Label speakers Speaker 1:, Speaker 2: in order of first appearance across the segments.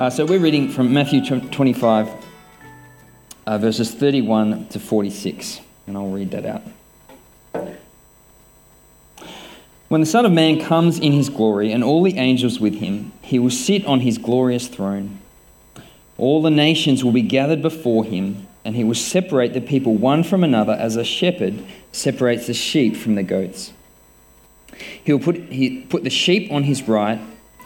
Speaker 1: Uh, so we're reading from Matthew 25, uh, verses 31 to 46, and I'll read that out. When the Son of Man comes in his glory and all the angels with him, he will sit on his glorious throne. All the nations will be gathered before him, and he will separate the people one from another as a shepherd separates the sheep from the goats. He will put, he, put the sheep on his right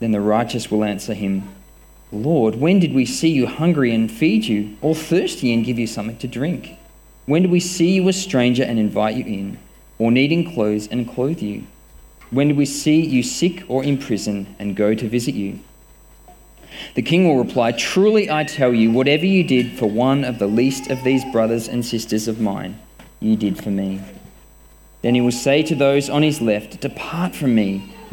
Speaker 1: Then the righteous will answer him, Lord, when did we see you hungry and feed you, or thirsty and give you something to drink? When did we see you a stranger and invite you in, or needing clothes and clothe you? When did we see you sick or in prison and go to visit you? The king will reply, Truly I tell you, whatever you did for one of the least of these brothers and sisters of mine, you did for me. Then he will say to those on his left, Depart from me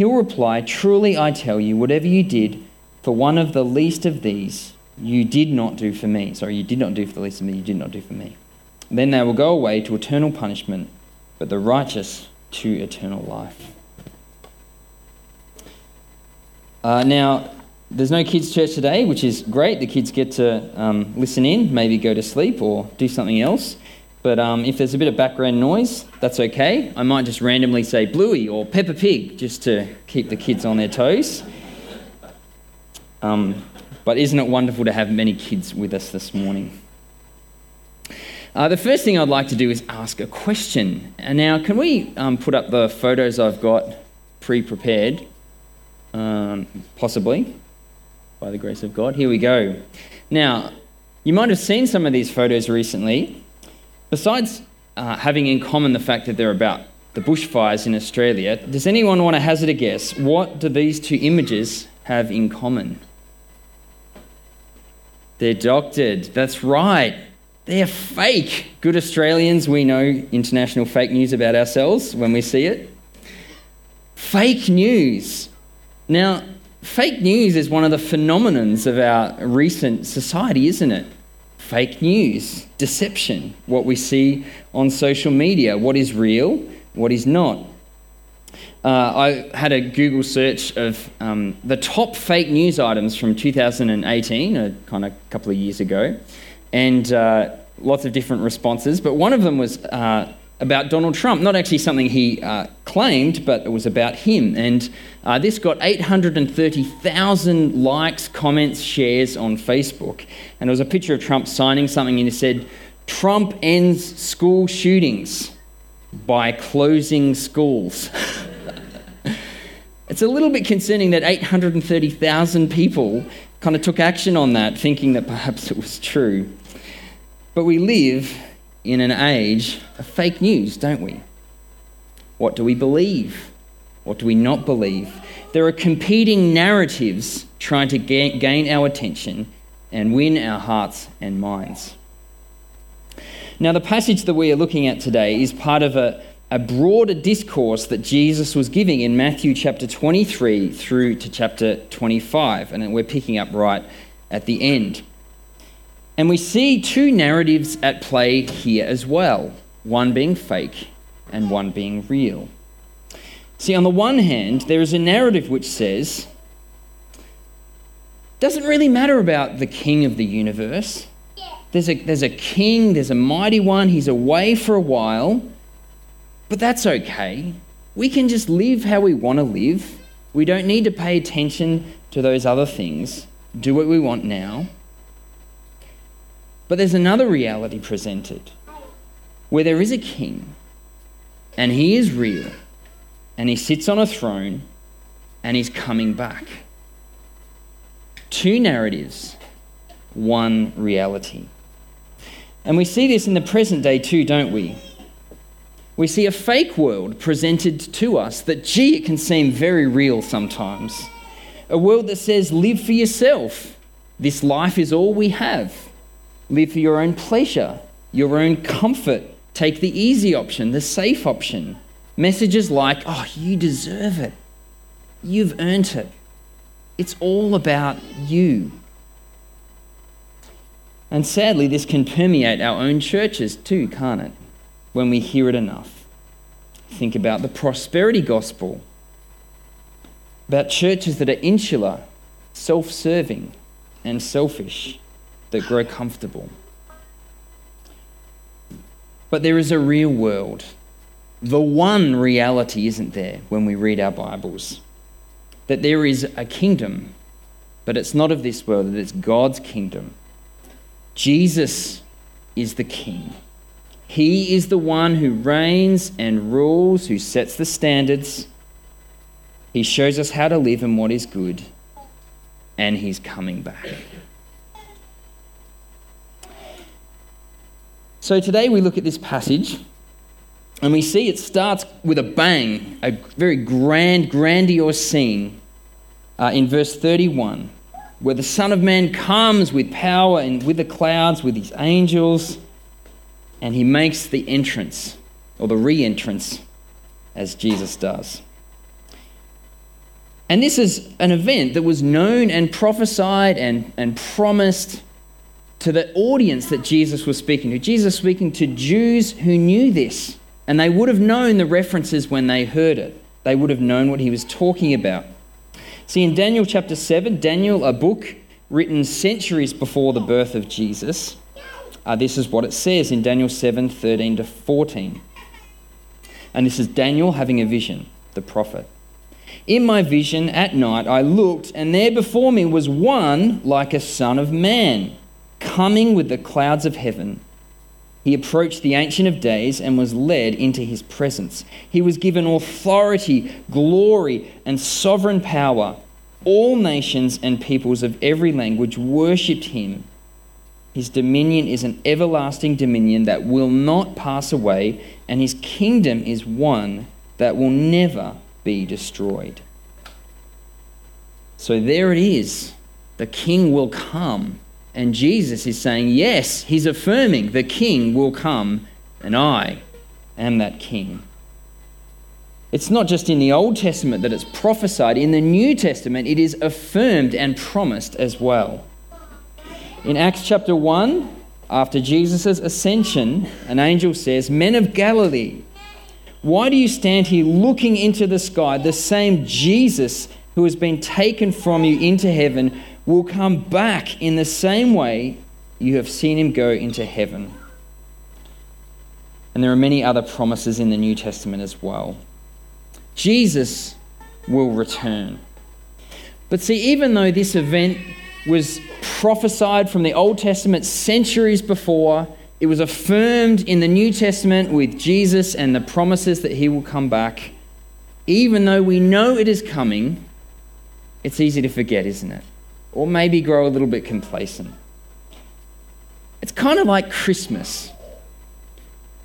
Speaker 1: He will reply, Truly I tell you, whatever you did for one of the least of these, you did not do for me. Sorry, you did not do for the least of me, you did not do for me. Then they will go away to eternal punishment, but the righteous to eternal life. Uh, now, there's no kids' church today, which is great. The kids get to um, listen in, maybe go to sleep or do something else. But um, if there's a bit of background noise, that's okay. I might just randomly say Bluey or Peppa Pig just to keep the kids on their toes. Um, but isn't it wonderful to have many kids with us this morning? Uh, the first thing I'd like to do is ask a question. And now, can we um, put up the photos I've got pre prepared? Um, possibly, by the grace of God. Here we go. Now, you might have seen some of these photos recently. Besides uh, having in common the fact that they're about the bushfires in Australia, does anyone want to hazard a guess? What do these two images have in common? They're doctored. That's right. They're fake. Good Australians, we know international fake news about ourselves when we see it. Fake news. Now, fake news is one of the phenomenons of our recent society, isn't it? Fake news, deception, what we see on social media, what is real, what is not. Uh, I had a Google search of um, the top fake news items from 2018, a kind of couple of years ago, and uh, lots of different responses. But one of them was uh, about Donald Trump. Not actually something he uh, claimed, but it was about him. And uh, this got 830,000 likes, comments, shares on Facebook. And there was a picture of Trump signing something, and it said, Trump ends school shootings by closing schools. it's a little bit concerning that 830,000 people kind of took action on that, thinking that perhaps it was true. But we live in an age of fake news, don't we? What do we believe? What do we not believe? There are competing narratives trying to gain our attention and win our hearts and minds. Now, the passage that we are looking at today is part of a, a broader discourse that Jesus was giving in Matthew chapter 23 through to chapter 25, and we're picking up right at the end. And we see two narratives at play here as well one being fake and one being real. See, on the one hand, there is a narrative which says, doesn't really matter about the king of the universe. There's a, there's a king, there's a mighty one, he's away for a while, but that's okay. We can just live how we want to live. We don't need to pay attention to those other things. Do what we want now. But there's another reality presented where there is a king and he is real and he sits on a throne and he's coming back. Two narratives, one reality. And we see this in the present day too, don't we? We see a fake world presented to us that, gee, it can seem very real sometimes. A world that says, live for yourself. This life is all we have. Live for your own pleasure, your own comfort. Take the easy option, the safe option. Messages like, oh, you deserve it. You've earned it. It's all about you. And sadly, this can permeate our own churches too, can't it? When we hear it enough. Think about the prosperity gospel, about churches that are insular, self serving, and selfish, that grow comfortable. But there is a real world. The one reality isn't there when we read our Bibles that there is a kingdom, but it's not of this world, that it's God's kingdom. Jesus is the king. He is the one who reigns and rules, who sets the standards. He shows us how to live and what is good, and he's coming back. So today we look at this passage and we see it starts with a bang, a very grand, grandiose scene uh, in verse 31, where the Son of Man comes with power and with the clouds, with his angels, and he makes the entrance, or the re entrance, as Jesus does. And this is an event that was known and prophesied and, and promised to the audience that Jesus was speaking to. Jesus speaking to Jews who knew this. And they would have known the references when they heard it. They would have known what he was talking about. See, in Daniel chapter 7, Daniel, a book written centuries before the birth of Jesus, uh, this is what it says in Daniel 7 13 to 14. And this is Daniel having a vision, the prophet. In my vision at night I looked, and there before me was one like a son of man, coming with the clouds of heaven. He approached the Ancient of Days and was led into his presence. He was given authority, glory, and sovereign power. All nations and peoples of every language worshipped him. His dominion is an everlasting dominion that will not pass away, and his kingdom is one that will never be destroyed. So there it is. The king will come and Jesus is saying, Yes, he's affirming the king will come, and I am that king. It's not just in the Old Testament that it's prophesied, in the New Testament, it is affirmed and promised as well. In Acts chapter 1, after Jesus' ascension, an angel says, Men of Galilee, why do you stand here looking into the sky? The same Jesus who has been taken from you into heaven will come back in the same way you have seen him go into heaven. And there are many other promises in the New Testament as well. Jesus will return. But see, even though this event was prophesied from the Old Testament centuries before, it was affirmed in the New Testament with Jesus and the promises that he will come back. Even though we know it is coming, it's easy to forget, isn't it? Or maybe grow a little bit complacent. It's kind of like Christmas.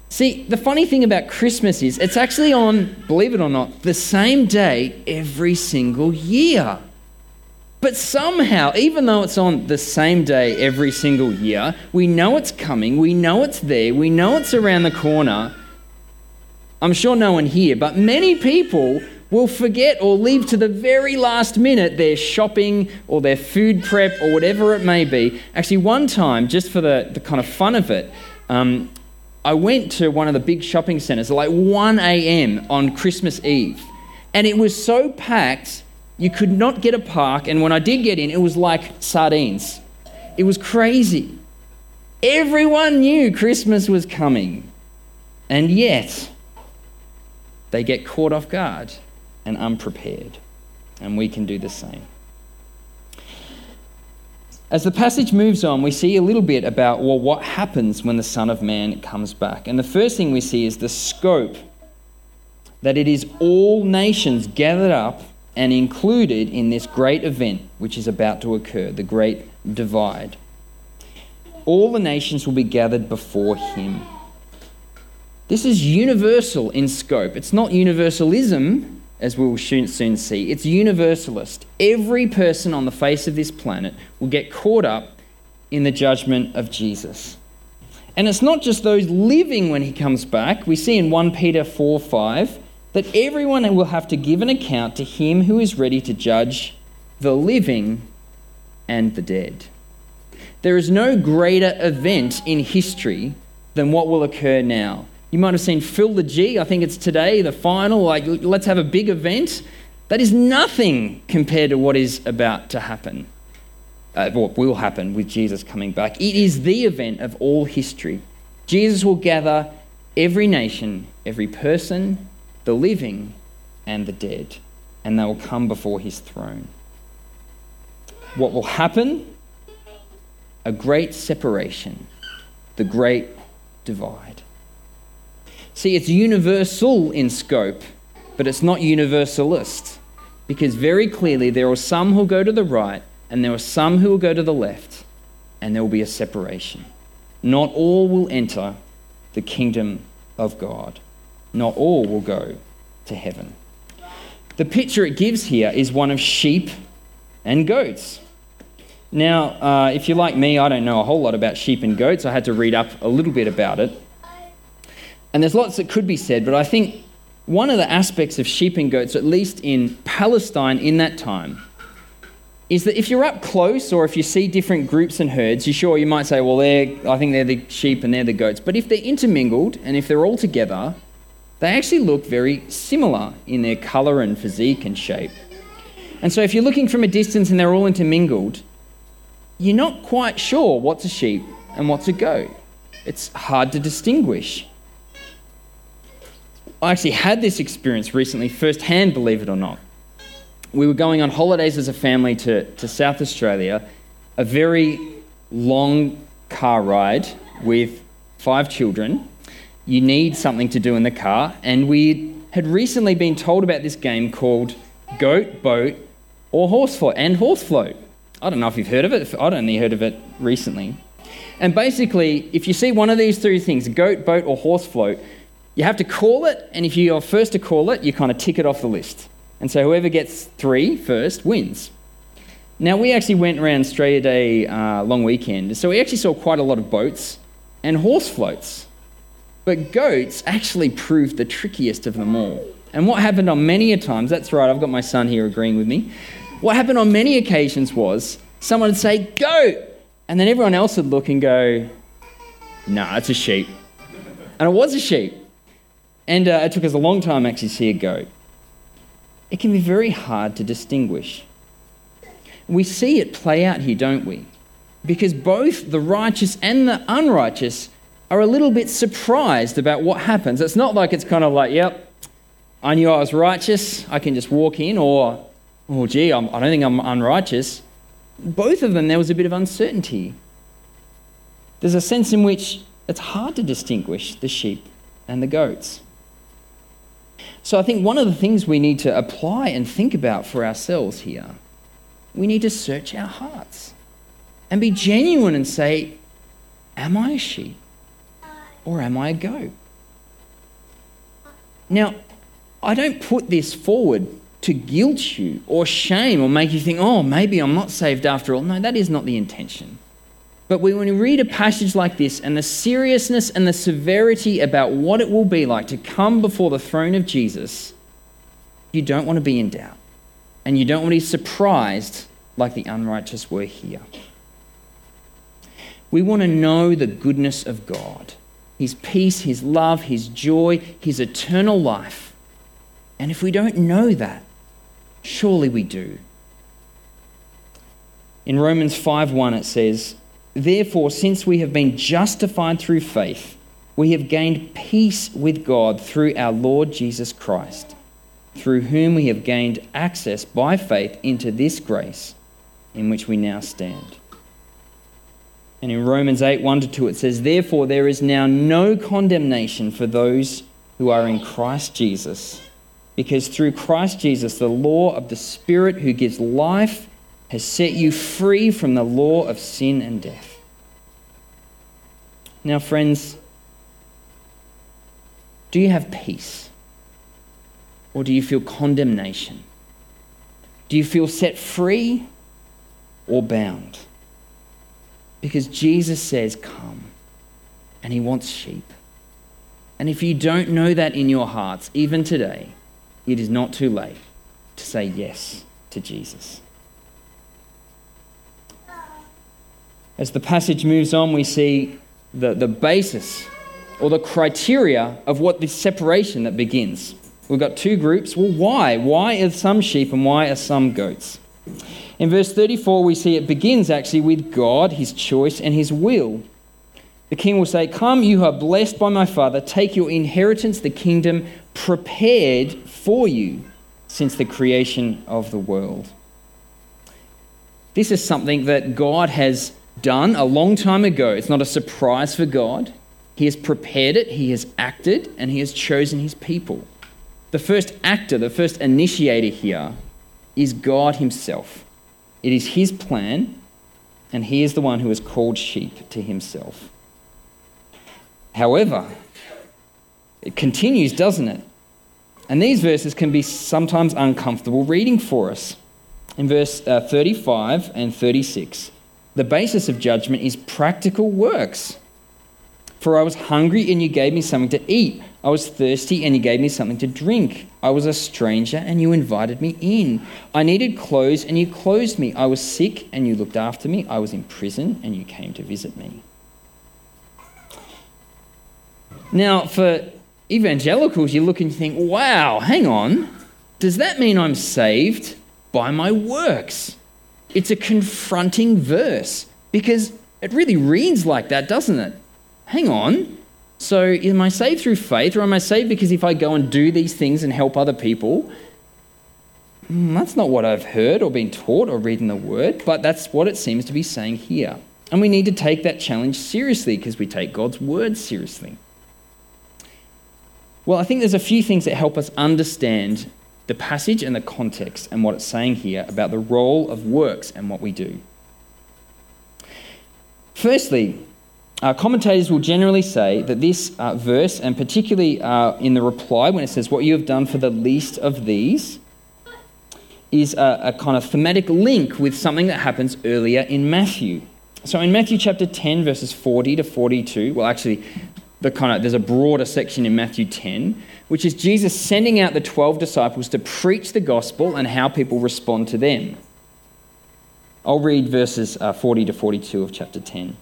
Speaker 1: See, the funny thing about Christmas is it's actually on, believe it or not, the same day every single year. But somehow, even though it's on the same day every single year, we know it's coming, we know it's there, we know it's around the corner. I'm sure no one here, but many people will forget or leave to the very last minute their shopping or their food prep or whatever it may be. Actually, one time, just for the, the kind of fun of it, um, I went to one of the big shopping centres at like 1 a.m. on Christmas Eve. And it was so packed, you could not get a park. And when I did get in, it was like sardines. It was crazy. Everyone knew Christmas was coming. And yet, they get caught off guard and unprepared. And we can do the same. As the passage moves on, we see a little bit about well, what happens when the Son of Man comes back. And the first thing we see is the scope that it is all nations gathered up and included in this great event which is about to occur, the great divide. All the nations will be gathered before him. This is universal in scope. It's not universalism, as we will soon see, it's universalist. Every person on the face of this planet will get caught up in the judgment of Jesus. And it's not just those living when he comes back. We see in 1 Peter 4 5 that everyone will have to give an account to him who is ready to judge the living and the dead. There is no greater event in history than what will occur now. You might have seen Fill the G, I think it's today, the final, like let's have a big event. That is nothing compared to what is about to happen, uh, what will happen with Jesus coming back. It is the event of all history. Jesus will gather every nation, every person, the living and the dead, and they will come before his throne. What will happen? A great separation, the great divide. See, it's universal in scope, but it's not universalist. Because very clearly, there are some who'll go to the right, and there are some who will go to the left, and there will be a separation. Not all will enter the kingdom of God. Not all will go to heaven. The picture it gives here is one of sheep and goats. Now, uh, if you're like me, I don't know a whole lot about sheep and goats. I had to read up a little bit about it. And there's lots that could be said, but I think one of the aspects of sheep and goats, at least in Palestine in that time, is that if you're up close or if you see different groups and herds, you sure you might say, well, they're, I think they're the sheep and they're the goats. But if they're intermingled and if they're all together, they actually look very similar in their colour and physique and shape. And so if you're looking from a distance and they're all intermingled, you're not quite sure what's a sheep and what's a goat. It's hard to distinguish. I actually had this experience recently, firsthand, believe it or not. We were going on holidays as a family to, to South Australia, a very long car ride with five children. You need something to do in the car, and we had recently been told about this game called Goat, Boat, or Horse Float, and Horse Float. I don't know if you've heard of it, I'd only heard of it recently. And basically, if you see one of these three things, goat, boat, or horse float, you have to call it, and if you're first to call it, you kind of tick it off the list. And so whoever gets three first wins. Now, we actually went around Australia Day uh, long weekend, so we actually saw quite a lot of boats and horse floats. But goats actually proved the trickiest of them all. And what happened on many a times, that's right, I've got my son here agreeing with me. What happened on many occasions was someone would say, goat! And then everyone else would look and go, nah, it's a sheep. And it was a sheep. And uh, it took us a long time actually to see a goat. It can be very hard to distinguish. We see it play out here, don't we? Because both the righteous and the unrighteous are a little bit surprised about what happens. It's not like it's kind of like, yep, I knew I was righteous, I can just walk in, or, oh, gee, I'm, I do not think I'm unrighteous. Both of them, there was a bit of uncertainty. There's a sense in which it's hard to distinguish the sheep and the goats. So I think one of the things we need to apply and think about for ourselves here, we need to search our hearts and be genuine and say, Am I a sheep or am I a goat? Now, I don't put this forward to guilt you or shame or make you think, oh, maybe I'm not saved after all. No, that is not the intention. But when we read a passage like this and the seriousness and the severity about what it will be like to come before the throne of Jesus, you don't want to be in doubt. And you don't want to be surprised like the unrighteous were here. We want to know the goodness of God, His peace, His love, His joy, His eternal life. And if we don't know that, surely we do. In Romans 5:1 it says, Therefore, since we have been justified through faith, we have gained peace with God through our Lord Jesus Christ, through whom we have gained access by faith into this grace in which we now stand. And in Romans 8 1 to 2, it says, Therefore, there is now no condemnation for those who are in Christ Jesus. Because through Christ Jesus, the law of the Spirit who gives life has set you free from the law of sin and death. Now, friends, do you have peace? Or do you feel condemnation? Do you feel set free or bound? Because Jesus says, Come, and He wants sheep. And if you don't know that in your hearts, even today, it is not too late to say yes to Jesus. As the passage moves on, we see the, the basis or the criteria of what this separation that begins. We've got two groups. Well, why? Why are some sheep and why are some goats? In verse 34, we see it begins actually with God, his choice, and his will. The king will say, Come, you are blessed by my father, take your inheritance, the kingdom prepared for you since the creation of the world. This is something that God has done a long time ago. It's not a surprise for God. He has prepared it, He has acted, and He has chosen His people. The first actor, the first initiator here is God Himself. It is His plan, and He is the one who has called sheep to Himself. However, it continues, doesn't it? And these verses can be sometimes uncomfortable reading for us. In verse uh, 35 and 36, the basis of judgment is practical works. For I was hungry and you gave me something to eat. I was thirsty and you gave me something to drink. I was a stranger and you invited me in. I needed clothes and you clothed me. I was sick and you looked after me. I was in prison and you came to visit me. Now, for evangelicals, you look and you think, wow, hang on. Does that mean I'm saved by my works? It's a confronting verse because it really reads like that, doesn't it? hang on. So, am I saved through faith, or am I saved because if I go and do these things and help other people? Mm, that's not what I've heard or been taught or read in the Word, but that's what it seems to be saying here. And we need to take that challenge seriously because we take God's Word seriously. Well, I think there's a few things that help us understand the passage and the context and what it's saying here about the role of works and what we do. Firstly, uh, commentators will generally say that this uh, verse, and particularly uh, in the reply when it says, What you have done for the least of these, is a, a, kind of thematic link with something that happens earlier in Matthew. So in Matthew chapter 10, verses 40 to 42, well, actually, the kind of, there's a broader section in Matthew 10, which is Jesus sending out the 12 disciples to preach the gospel and how people respond to them. I'll read verses uh, 40 to 42 of chapter 10.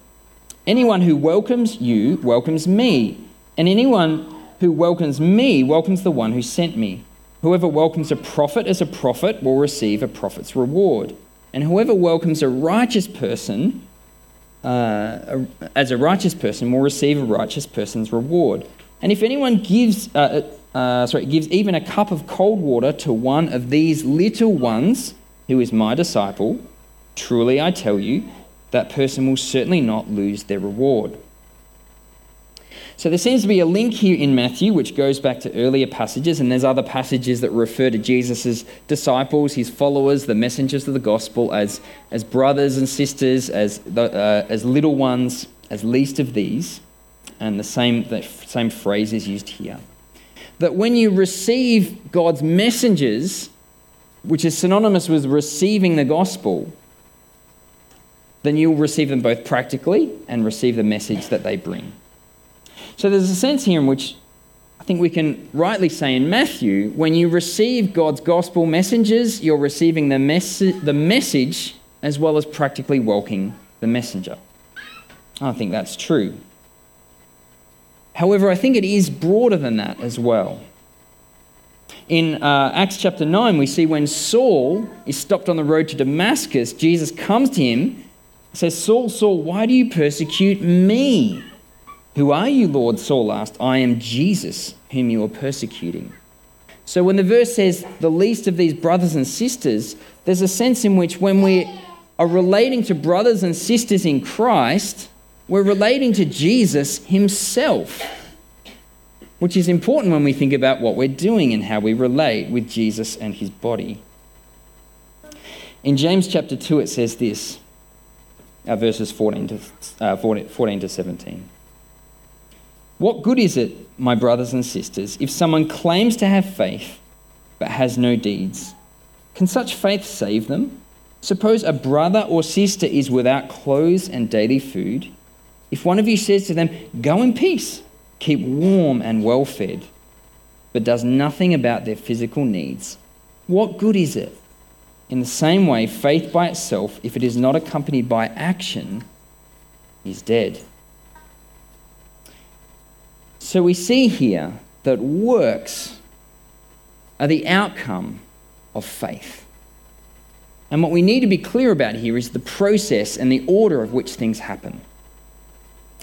Speaker 1: Anyone who welcomes you welcomes me, and anyone who welcomes me welcomes the one who sent me. Whoever welcomes a prophet as a prophet will receive a prophet's reward. And whoever welcomes a righteous person uh, as a righteous person will receive a righteous person's reward. And if anyone gives, uh, uh, uh, sorry, gives even a cup of cold water to one of these little ones who is my disciple, truly I tell you, that person will certainly not lose their reward. So there seems to be a link here in Matthew, which goes back to earlier passages, and there's other passages that refer to Jesus' disciples, his followers, the messengers of the gospel, as, as brothers and sisters, as, uh, as little ones, as least of these. And the same, the same phrase is used here. That when you receive God's messengers, which is synonymous with receiving the gospel, then you'll receive them both practically and receive the message that they bring. So there's a sense here in which I think we can rightly say in Matthew when you receive God's gospel messengers, you're receiving the, mess- the message as well as practically welcoming the messenger. I think that's true. However, I think it is broader than that as well. In uh, Acts chapter 9, we see when Saul is stopped on the road to Damascus, Jesus comes to him says, Saul, Saul, why do you persecute me? Who are you, Lord? Saul asked. I am Jesus, whom you are persecuting. So when the verse says, the least of these brothers and sisters, there's a sense in which when we are relating to brothers and sisters in Christ, we're relating to Jesus himself, which is important when we think about what we're doing and how we relate with Jesus and his body. In James chapter 2, it says this uh, verses 14 to, uh, 14, 14 to 17. What good is it, my brothers and sisters, if someone claims to have faith but has no deeds? Can such faith save them? Suppose a brother or sister is without clothes and daily food. If one of you says to them, Go in peace, keep warm and well fed, but does nothing about their physical needs, what good is it? In the same way, faith by itself, if it is not accompanied by action, is dead. So we see here that works are the outcome of faith. And what we need to be clear about here is the process and the order of which things happen.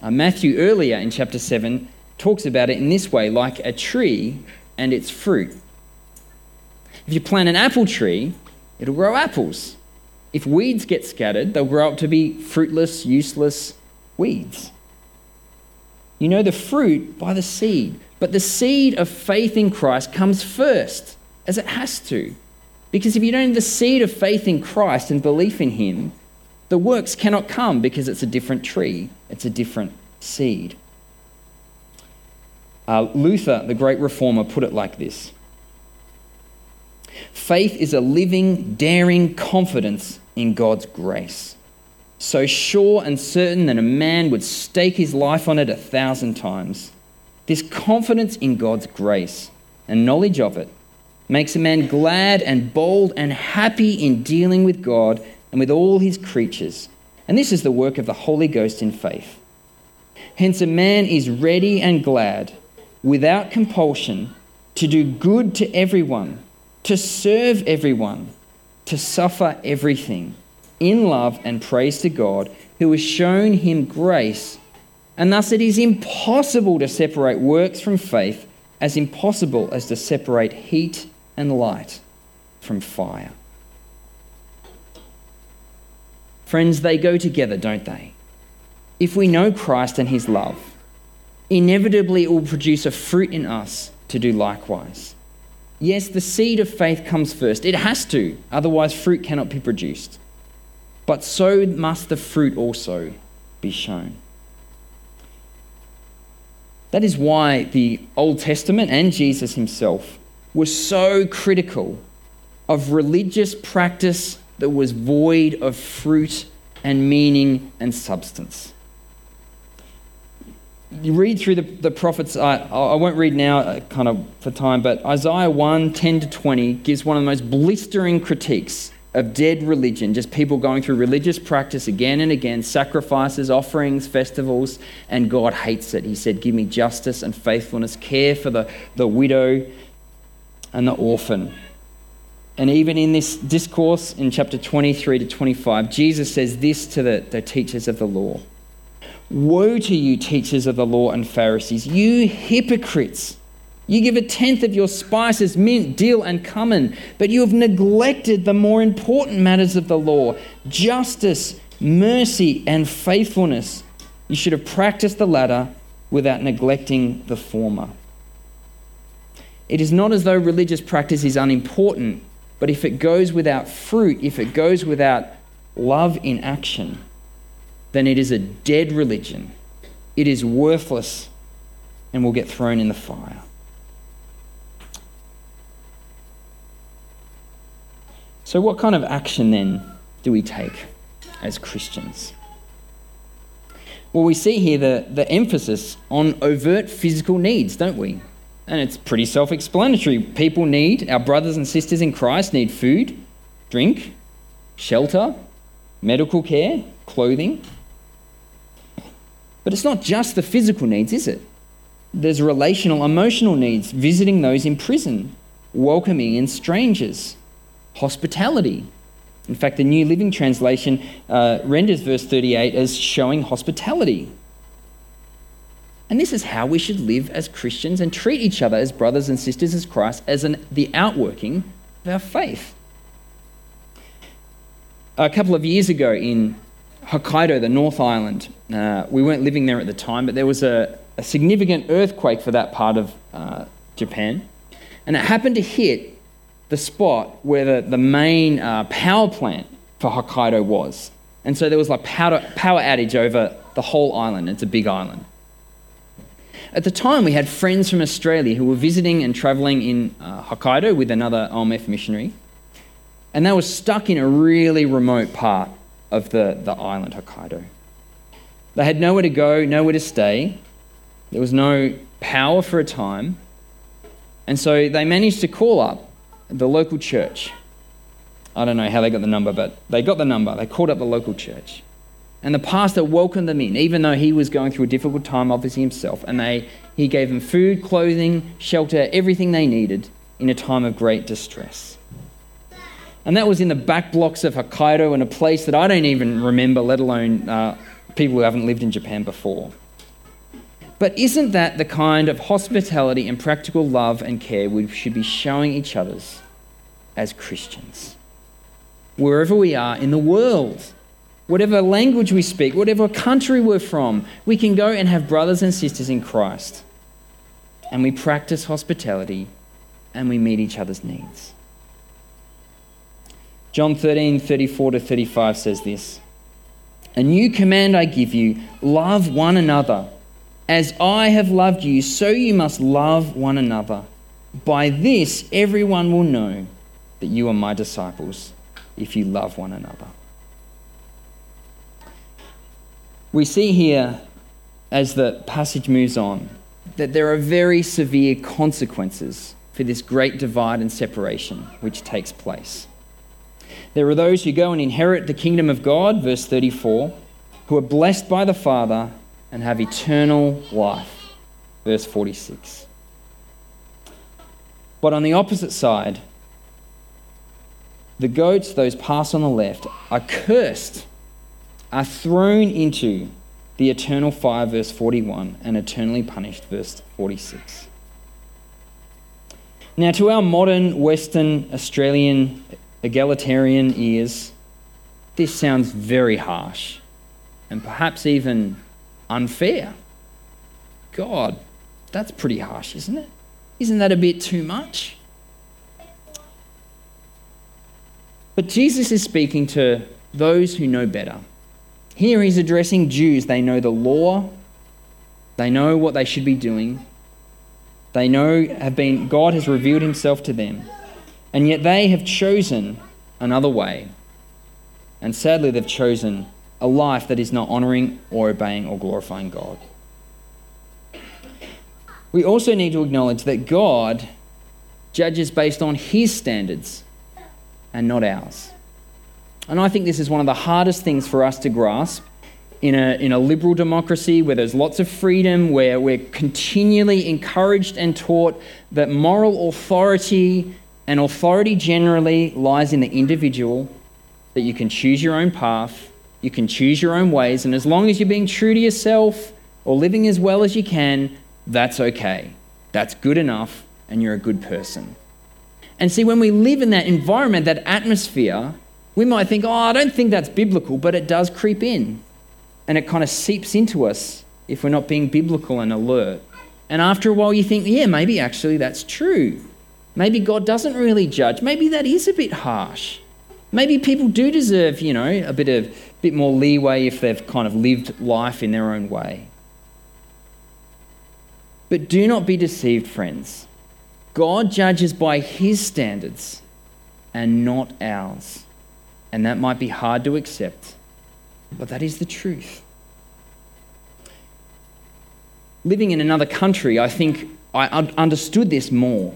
Speaker 1: Uh, Matthew, earlier in chapter 7, talks about it in this way like a tree and its fruit. If you plant an apple tree, it'll grow apples. If weeds get scattered, they'll grow up to be fruitless, useless weeds. You know the fruit by the seed, but the seed of faith in Christ comes first, as it has to. Because if you don't have the seed of faith in Christ and belief in Him, the works cannot come because it's a different tree, it's a different seed. Uh, Luther, the great reformer, put it like this Faith is a living, daring confidence in God's grace. So sure and certain that a man would stake his life on it a thousand times. This confidence in God's grace and knowledge of it makes a man glad and bold and happy in dealing with God and with all his creatures. And this is the work of the Holy Ghost in faith. Hence, a man is ready and glad, without compulsion, to do good to everyone to serve everyone, to suffer everything, in love and praise to God, who has shown him grace. And thus it is impossible to separate works from faith, as impossible as to separate heat and light from fire. Friends, they go together, don't they? If we know Christ and his love, inevitably it will produce a fruit in us to do likewise. Yes, the seed of faith comes first. It has to, otherwise, fruit cannot be produced. But so must the fruit also be shown. That is why the Old Testament and Jesus himself were so critical of religious practice that was void of fruit and meaning and substance you read through the, the prophets, I, I won't read now uh, kind of for time, but Isaiah 1 10 to 20 gives one of the most blistering critiques of dead religion, just people going through religious practice again and again, sacrifices, offerings, festivals, and God hates it. He said, Give me justice and faithfulness, care for the, the widow and the orphan. And even in this discourse in chapter 23 to 25, Jesus says this to the, the teachers of the law. Woe to you, teachers of the law and Pharisees, you hypocrites! You give a tenth of your spices, mint, dill, and cumin, but you have neglected the more important matters of the law justice, mercy, and faithfulness. You should have practiced the latter without neglecting the former. It is not as though religious practice is unimportant, but if it goes without fruit, if it goes without love in action, then it is a dead religion. It is worthless and will get thrown in the fire. So, what kind of action then do we take as Christians? Well, we see here the, the emphasis on overt physical needs, don't we? And it's pretty self explanatory. People need, our brothers and sisters in Christ need food, drink, shelter, medical care, clothing. But it's not just the physical needs, is it? There's relational, emotional needs, visiting those in prison, welcoming in strangers, hospitality. In fact, the New Living Translation uh, renders verse 38 as showing hospitality. And this is how we should live as Christians and treat each other as brothers and sisters as Christ, as an, the outworking of our faith. A couple of years ago in Hokkaido, the North Island. Uh, we weren't living there at the time, but there was a, a significant earthquake for that part of uh, Japan. And it happened to hit the spot where the, the main uh, power plant for Hokkaido was. And so there was like power, power outage over the whole island. It's a big island. At the time, we had friends from Australia who were visiting and travelling in uh, Hokkaido with another OMF missionary. And they were stuck in a really remote part of the, the island, Hokkaido. They had nowhere to go, nowhere to stay. There was no power for a time. And so they managed to call up the local church. I don't know how they got the number, but they got the number. They called up the local church. And the pastor welcomed them in, even though he was going through a difficult time, obviously himself. And they, he gave them food, clothing, shelter, everything they needed in a time of great distress. And that was in the back blocks of Hokkaido, in a place that I don't even remember, let alone uh, people who haven't lived in Japan before. But isn't that the kind of hospitality and practical love and care we should be showing each other's as Christians? Wherever we are in the world, whatever language we speak, whatever country we're from, we can go and have brothers and sisters in Christ. And we practice hospitality and we meet each other's needs. John 13, 34 to 35 says this A new command I give you love one another. As I have loved you, so you must love one another. By this, everyone will know that you are my disciples if you love one another. We see here, as the passage moves on, that there are very severe consequences for this great divide and separation which takes place. There are those who go and inherit the kingdom of God, verse 34, who are blessed by the Father and have eternal life. Verse 46. But on the opposite side, the goats, those passed on the left, are cursed, are thrown into the eternal fire, verse 41, and eternally punished, verse 46. Now, to our modern Western Australian egalitarian ears, this sounds very harsh and perhaps even unfair. God, that's pretty harsh, isn't it? Isn't that a bit too much? But Jesus is speaking to those who know better. Here he's addressing Jews. They know the law, they know what they should be doing. They know have been God has revealed himself to them. And yet they have chosen another way. And sadly they've chosen a life that is not honoring or obeying or glorifying God. We also need to acknowledge that God judges based on his standards and not ours. And I think this is one of the hardest things for us to grasp in a, in a liberal democracy where there's lots of freedom, where we're continually encouraged and taught that moral authority and authority generally lies in the individual, that you can choose your own path, you can choose your own ways, and as long as you're being true to yourself or living as well as you can, that's okay. That's good enough, and you're a good person. And see, when we live in that environment, that atmosphere, we might think, oh, I don't think that's biblical, but it does creep in. And it kind of seeps into us if we're not being biblical and alert. And after a while, you think, yeah, maybe actually that's true. Maybe God doesn't really judge. Maybe that is a bit harsh. Maybe people do deserve, you know, a bit of bit more leeway if they've kind of lived life in their own way. But do not be deceived, friends. God judges by his standards and not ours. And that might be hard to accept, but that is the truth. Living in another country, I think I understood this more.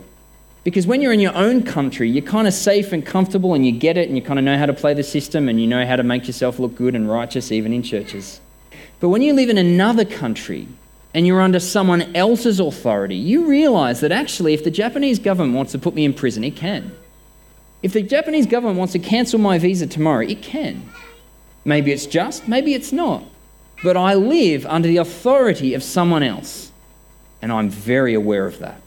Speaker 1: Because when you're in your own country, you're kind of safe and comfortable and you get it and you kind of know how to play the system and you know how to make yourself look good and righteous, even in churches. But when you live in another country and you're under someone else's authority, you realize that actually, if the Japanese government wants to put me in prison, it can. If the Japanese government wants to cancel my visa tomorrow, it can. Maybe it's just, maybe it's not. But I live under the authority of someone else, and I'm very aware of that.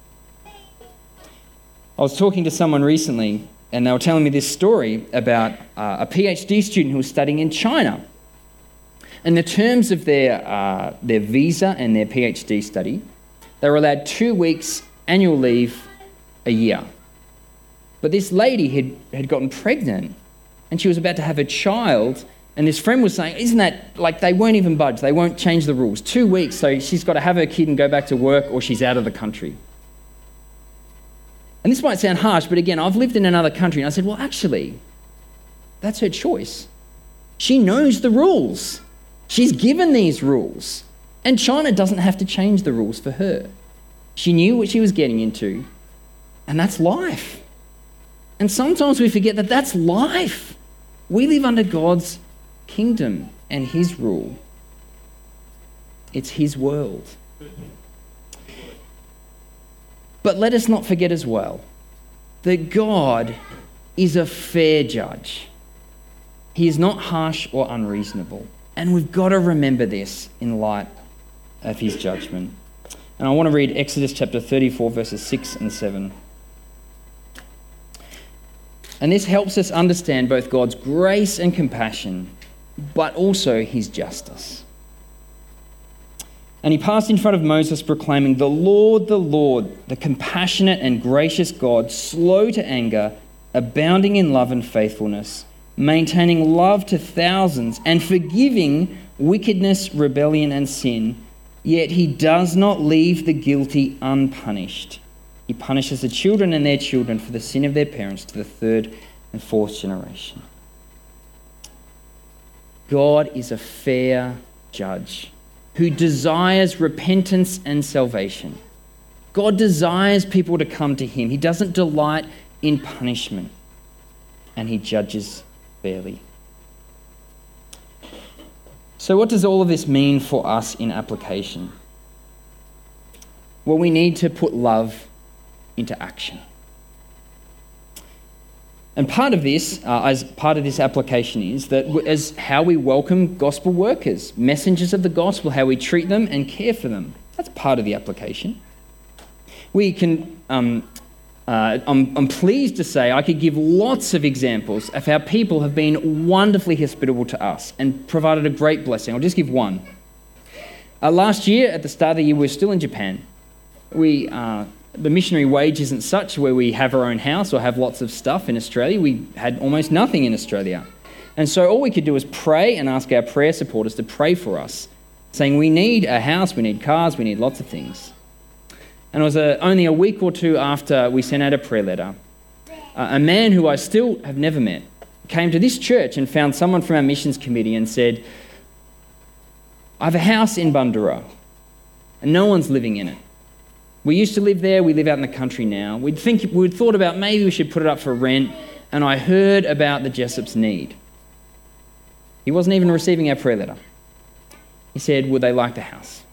Speaker 1: I was talking to someone recently, and they were telling me this story about uh, a PhD student who was studying in China. In the terms of their, uh, their visa and their PhD study, they were allowed two weeks annual leave a year. But this lady had, had gotten pregnant and she was about to have a child. And this friend was saying, Isn't that like they won't even budge? They won't change the rules. Two weeks, so she's got to have her kid and go back to work or she's out of the country. And this might sound harsh, but again, I've lived in another country and I said, Well, actually, that's her choice. She knows the rules. She's given these rules. And China doesn't have to change the rules for her. She knew what she was getting into, and that's life. And sometimes we forget that that's life. We live under God's kingdom and His rule, it's His world. But let us not forget as well that God is a fair judge. He is not harsh or unreasonable. And we've got to remember this in light of his judgment. And I want to read Exodus chapter 34, verses 6 and 7. And this helps us understand both God's grace and compassion, but also his justice. And he passed in front of Moses, proclaiming, The Lord, the Lord, the compassionate and gracious God, slow to anger, abounding in love and faithfulness, maintaining love to thousands, and forgiving wickedness, rebellion, and sin Yet he does not leave the guilty unpunished. He punishes the children and their children for the sin of their parents to the third and fourth generation. God is a fair judge who desires repentance and salvation. God desires people to come to him. He doesn't delight in punishment, and he judges fairly. So, what does all of this mean for us in application? Well, we need to put love into action. And part of this, uh, as part of this application, is that as how we welcome gospel workers, messengers of the gospel, how we treat them and care for them. That's part of the application. We can um, uh, I'm, I'm, pleased to say I could give lots of examples of how people have been wonderfully hospitable to us and provided a great blessing. I'll just give one. Uh, last year, at the start of the year, we were still in Japan. We, uh, the missionary wage isn't such where we have our own house or have lots of stuff in Australia. We had almost nothing in Australia. And so all we could do was pray and ask our prayer supporters to pray for us, saying, We need a house, we need cars, we need lots of things. And it was a, only a week or two after we sent out a prayer letter. Uh, a man who I still have never met came to this church and found someone from our missions committee and said, I have a house in Bundoora and no one's living in it. We used to live there, we live out in the country now. We'd, think, we'd thought about maybe we should put it up for rent, and I heard about the Jessop's need. He wasn't even receiving our prayer letter. He said, Would they like the house?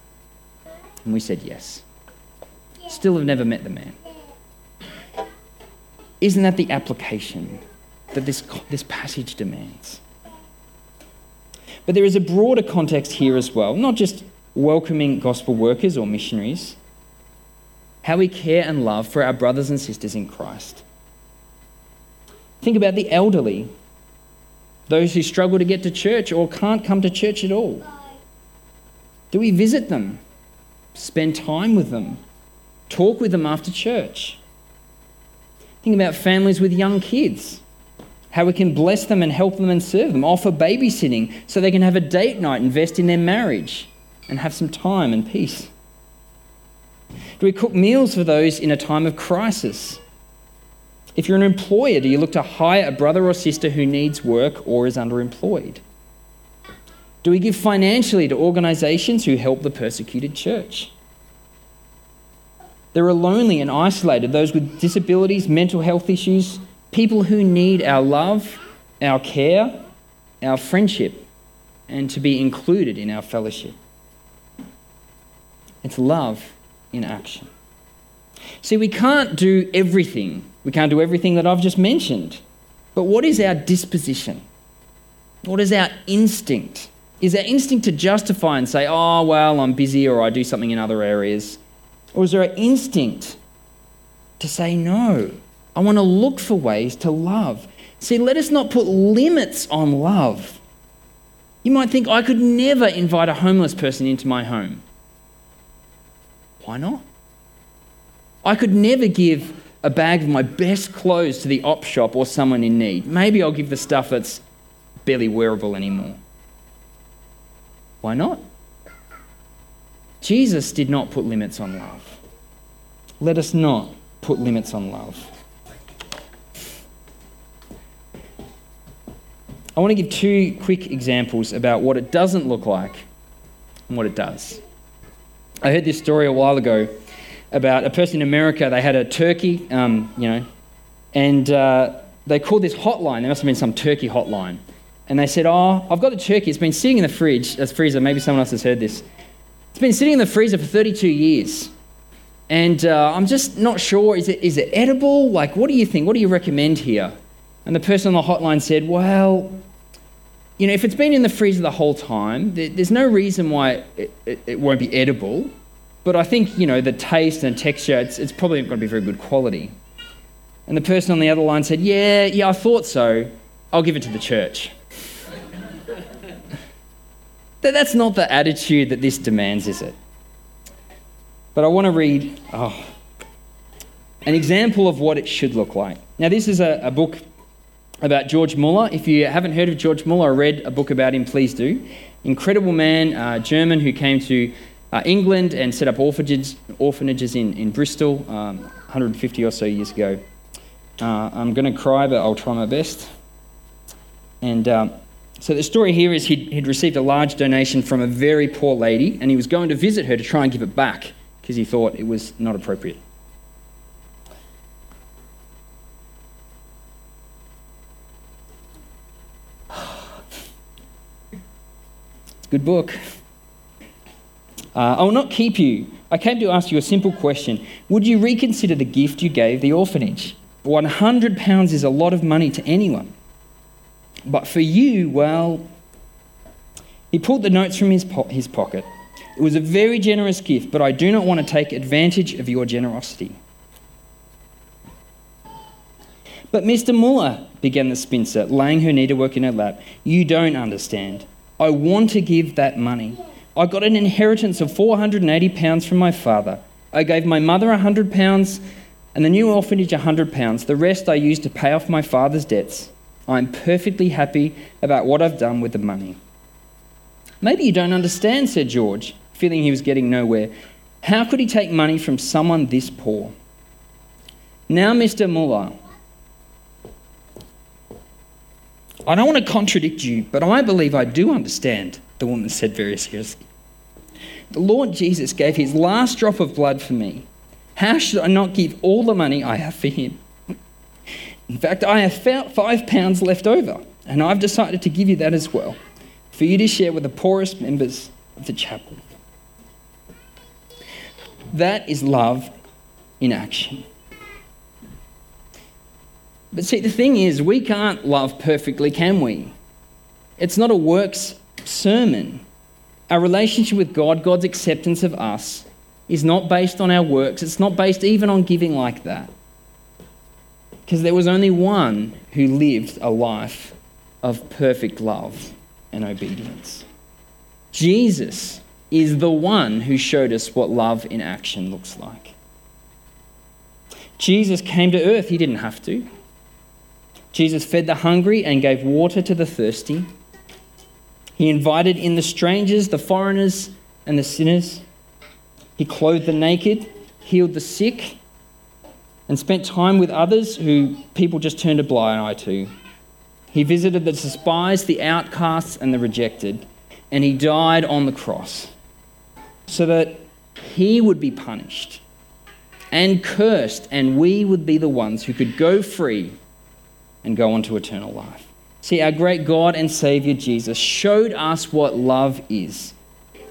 Speaker 1: And we said yes. Still have never met the man. Isn't that the application that this, this passage demands? But there is a broader context here as well, not just welcoming gospel workers or missionaries, how we care and love for our brothers and sisters in Christ. Think about the elderly, those who struggle to get to church or can't come to church at all. Do we visit them, spend time with them, Talk with them after church. Think about families with young kids, how we can bless them and help them and serve them. Offer babysitting so they can have a date night, invest in their marriage, and have some time and peace. Do we cook meals for those in a time of crisis? If you're an employer, do you look to hire a brother or sister who needs work or is underemployed? Do we give financially to organisations who help the persecuted church? There are lonely and isolated, those with disabilities, mental health issues, people who need our love, our care, our friendship, and to be included in our fellowship. It's love in action. See, we can't do everything. We can't do everything that I've just mentioned. But what is our disposition? What is our instinct? Is our instinct to justify and say, oh, well, I'm busy or I do something in other areas? Or is there an instinct to say no? I want to look for ways to love. See, let us not put limits on love. You might think, I could never invite a homeless person into my home. Why not? I could never give a bag of my best clothes to the op shop or someone in need. Maybe I'll give the stuff that's barely wearable anymore. Why not? Jesus did not put limits on love. Let us not put limits on love. I want to give two quick examples about what it doesn't look like and what it does. I heard this story a while ago about a person in America. They had a turkey, um, you know, and uh, they called this hotline. There must have been some turkey hotline. And they said, Oh, I've got a turkey. It's been sitting in the fridge, as freezer. Maybe someone else has heard this. It's been sitting in the freezer for 32 years. And uh, I'm just not sure. Is it, is it edible? Like, what do you think? What do you recommend here? And the person on the hotline said, Well, you know, if it's been in the freezer the whole time, there's no reason why it, it, it won't be edible. But I think, you know, the taste and texture, it's, it's probably not going to be very good quality. And the person on the other line said, Yeah, yeah, I thought so. I'll give it to the church. That's not the attitude that this demands, is it? But I want to read oh, an example of what it should look like. Now, this is a, a book about George Muller. If you haven't heard of George Muller or read a book about him, please do. Incredible man, uh, German, who came to uh, England and set up orphanages, orphanages in, in Bristol um, 150 or so years ago. Uh, I'm going to cry, but I'll try my best. And um, so the story here is he'd, he'd received a large donation from a very poor lady, and he was going to visit her to try and give it back because he thought it was not appropriate. Good book. Uh, I will not keep you. I came to ask you a simple question. Would you reconsider the gift you gave the orphanage? £100 is a lot of money to anyone. But for you, well, he pulled the notes from his, po- his pocket. It was a very generous gift, but I do not want to take advantage of your generosity. But Mr. Muller, began the spinster, laying her needlework in her lap, you don't understand. I want to give that money. I got an inheritance of £480 from my father. I gave my mother £100 and the new orphanage £100. The rest I used to pay off my father's debts. I'm perfectly happy about what I've done with the money. Maybe you don't understand, said George, feeling he was getting nowhere. How could he take money from someone this poor? Now, Mr. Muller, I don't want to contradict you, but I believe I do understand, the woman said very seriously. The Lord Jesus gave his last drop of blood for me. How should I not give all the money I have for him? In fact, I have five pounds left over, and I've decided to give you that as well, for you to share with the poorest members of the chapel. That is love in action. But see, the thing is, we can't love perfectly, can we? It's not a works sermon. Our relationship with God, God's acceptance of us, is not based on our works. It's not based even on giving like that. Because there was only one who lived a life of perfect love and obedience. Jesus is the one who showed us what love in action looks like. Jesus came to earth, he didn't have to. Jesus fed the hungry and gave water to the thirsty. He invited in the strangers, the foreigners, and the sinners. He clothed the naked, healed the sick, and spent time with others who people just turned a blind eye to. He visited the despised, the outcasts, and the rejected, and he died on the cross so that he would be punished and cursed, and we would be the ones who could go free and go on to eternal life. See, our great God and Savior Jesus showed us what love is.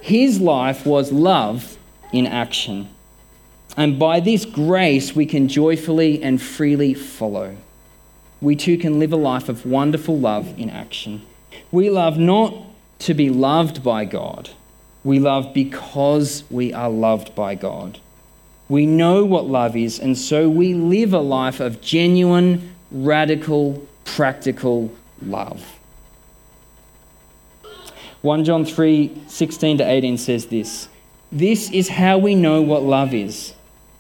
Speaker 1: His life was love in action. And by this grace, we can joyfully and freely follow. We too can live a life of wonderful love in action. We love not to be loved by God, we love because we are loved by God. We know what love is, and so we live a life of genuine radical, practical love. 1 John 3 16 to 18 says this This is how we know what love is.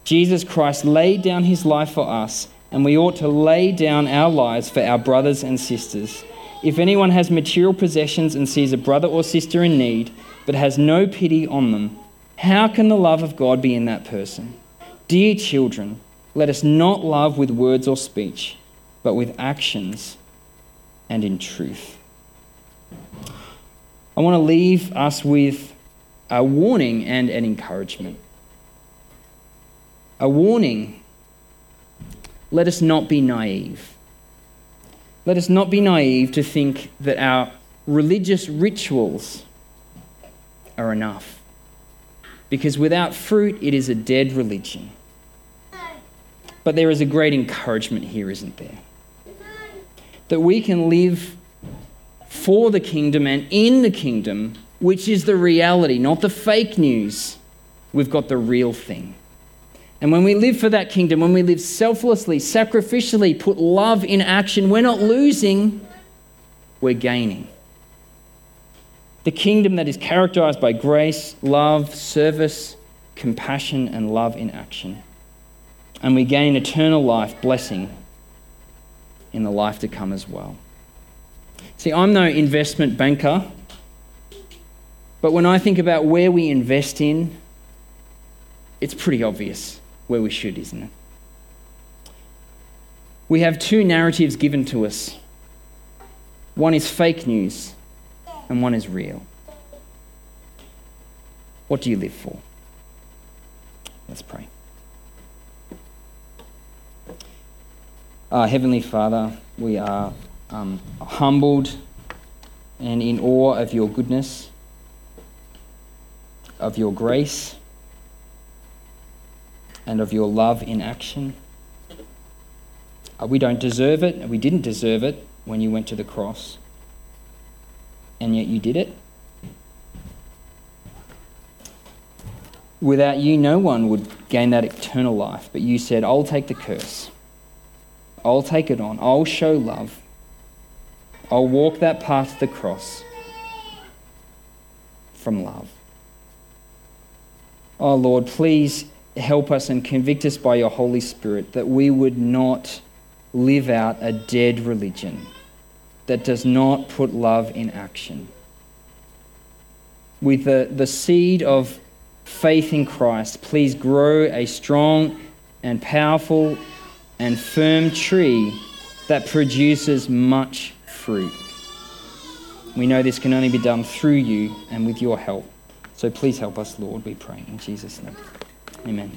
Speaker 1: Jesus Christ laid down his life for us, and we ought to lay down our lives for our brothers and sisters. If anyone has material possessions and sees a brother or sister in need, but has no pity on them, how can the love of God be in that person? Dear children, let us not love with words or speech, but with actions and in truth. I want to leave us with a warning and an encouragement. A warning let us not be naive. Let us not be naive to think that our religious rituals are enough. Because without fruit, it is a dead religion. But there is a great encouragement here, isn't there? That we can live for the kingdom and in the kingdom, which is the reality, not the fake news. We've got the real thing. And when we live for that kingdom, when we live selflessly, sacrificially, put love in action, we're not losing, we're gaining. The kingdom that is characterized by grace, love, service, compassion, and love in action. And we gain eternal life, blessing in the life to come as well. See, I'm no investment banker, but when I think about where we invest in, it's pretty obvious where we should, isn't it? We have two narratives given to us one is fake news, and one is real. What do you live for? Let's pray. Uh, Heavenly Father, we are um, humbled and in awe of your goodness, of your grace and of your love in action. Uh, we don't deserve it, we didn't deserve it when you went to the cross, and yet you did it. Without you, no one would gain that eternal life, but you said, I'll take the curse. I'll take it on. I'll show love. I'll walk that path to the cross from love. Oh Lord, please help us and convict us by your Holy Spirit that we would not live out a dead religion that does not put love in action. With the, the seed of faith in Christ, please grow a strong and powerful and firm tree that produces much fruit. We know this can only be done through you and with your help. So please help us, Lord, we pray. In Jesus' name. Amen.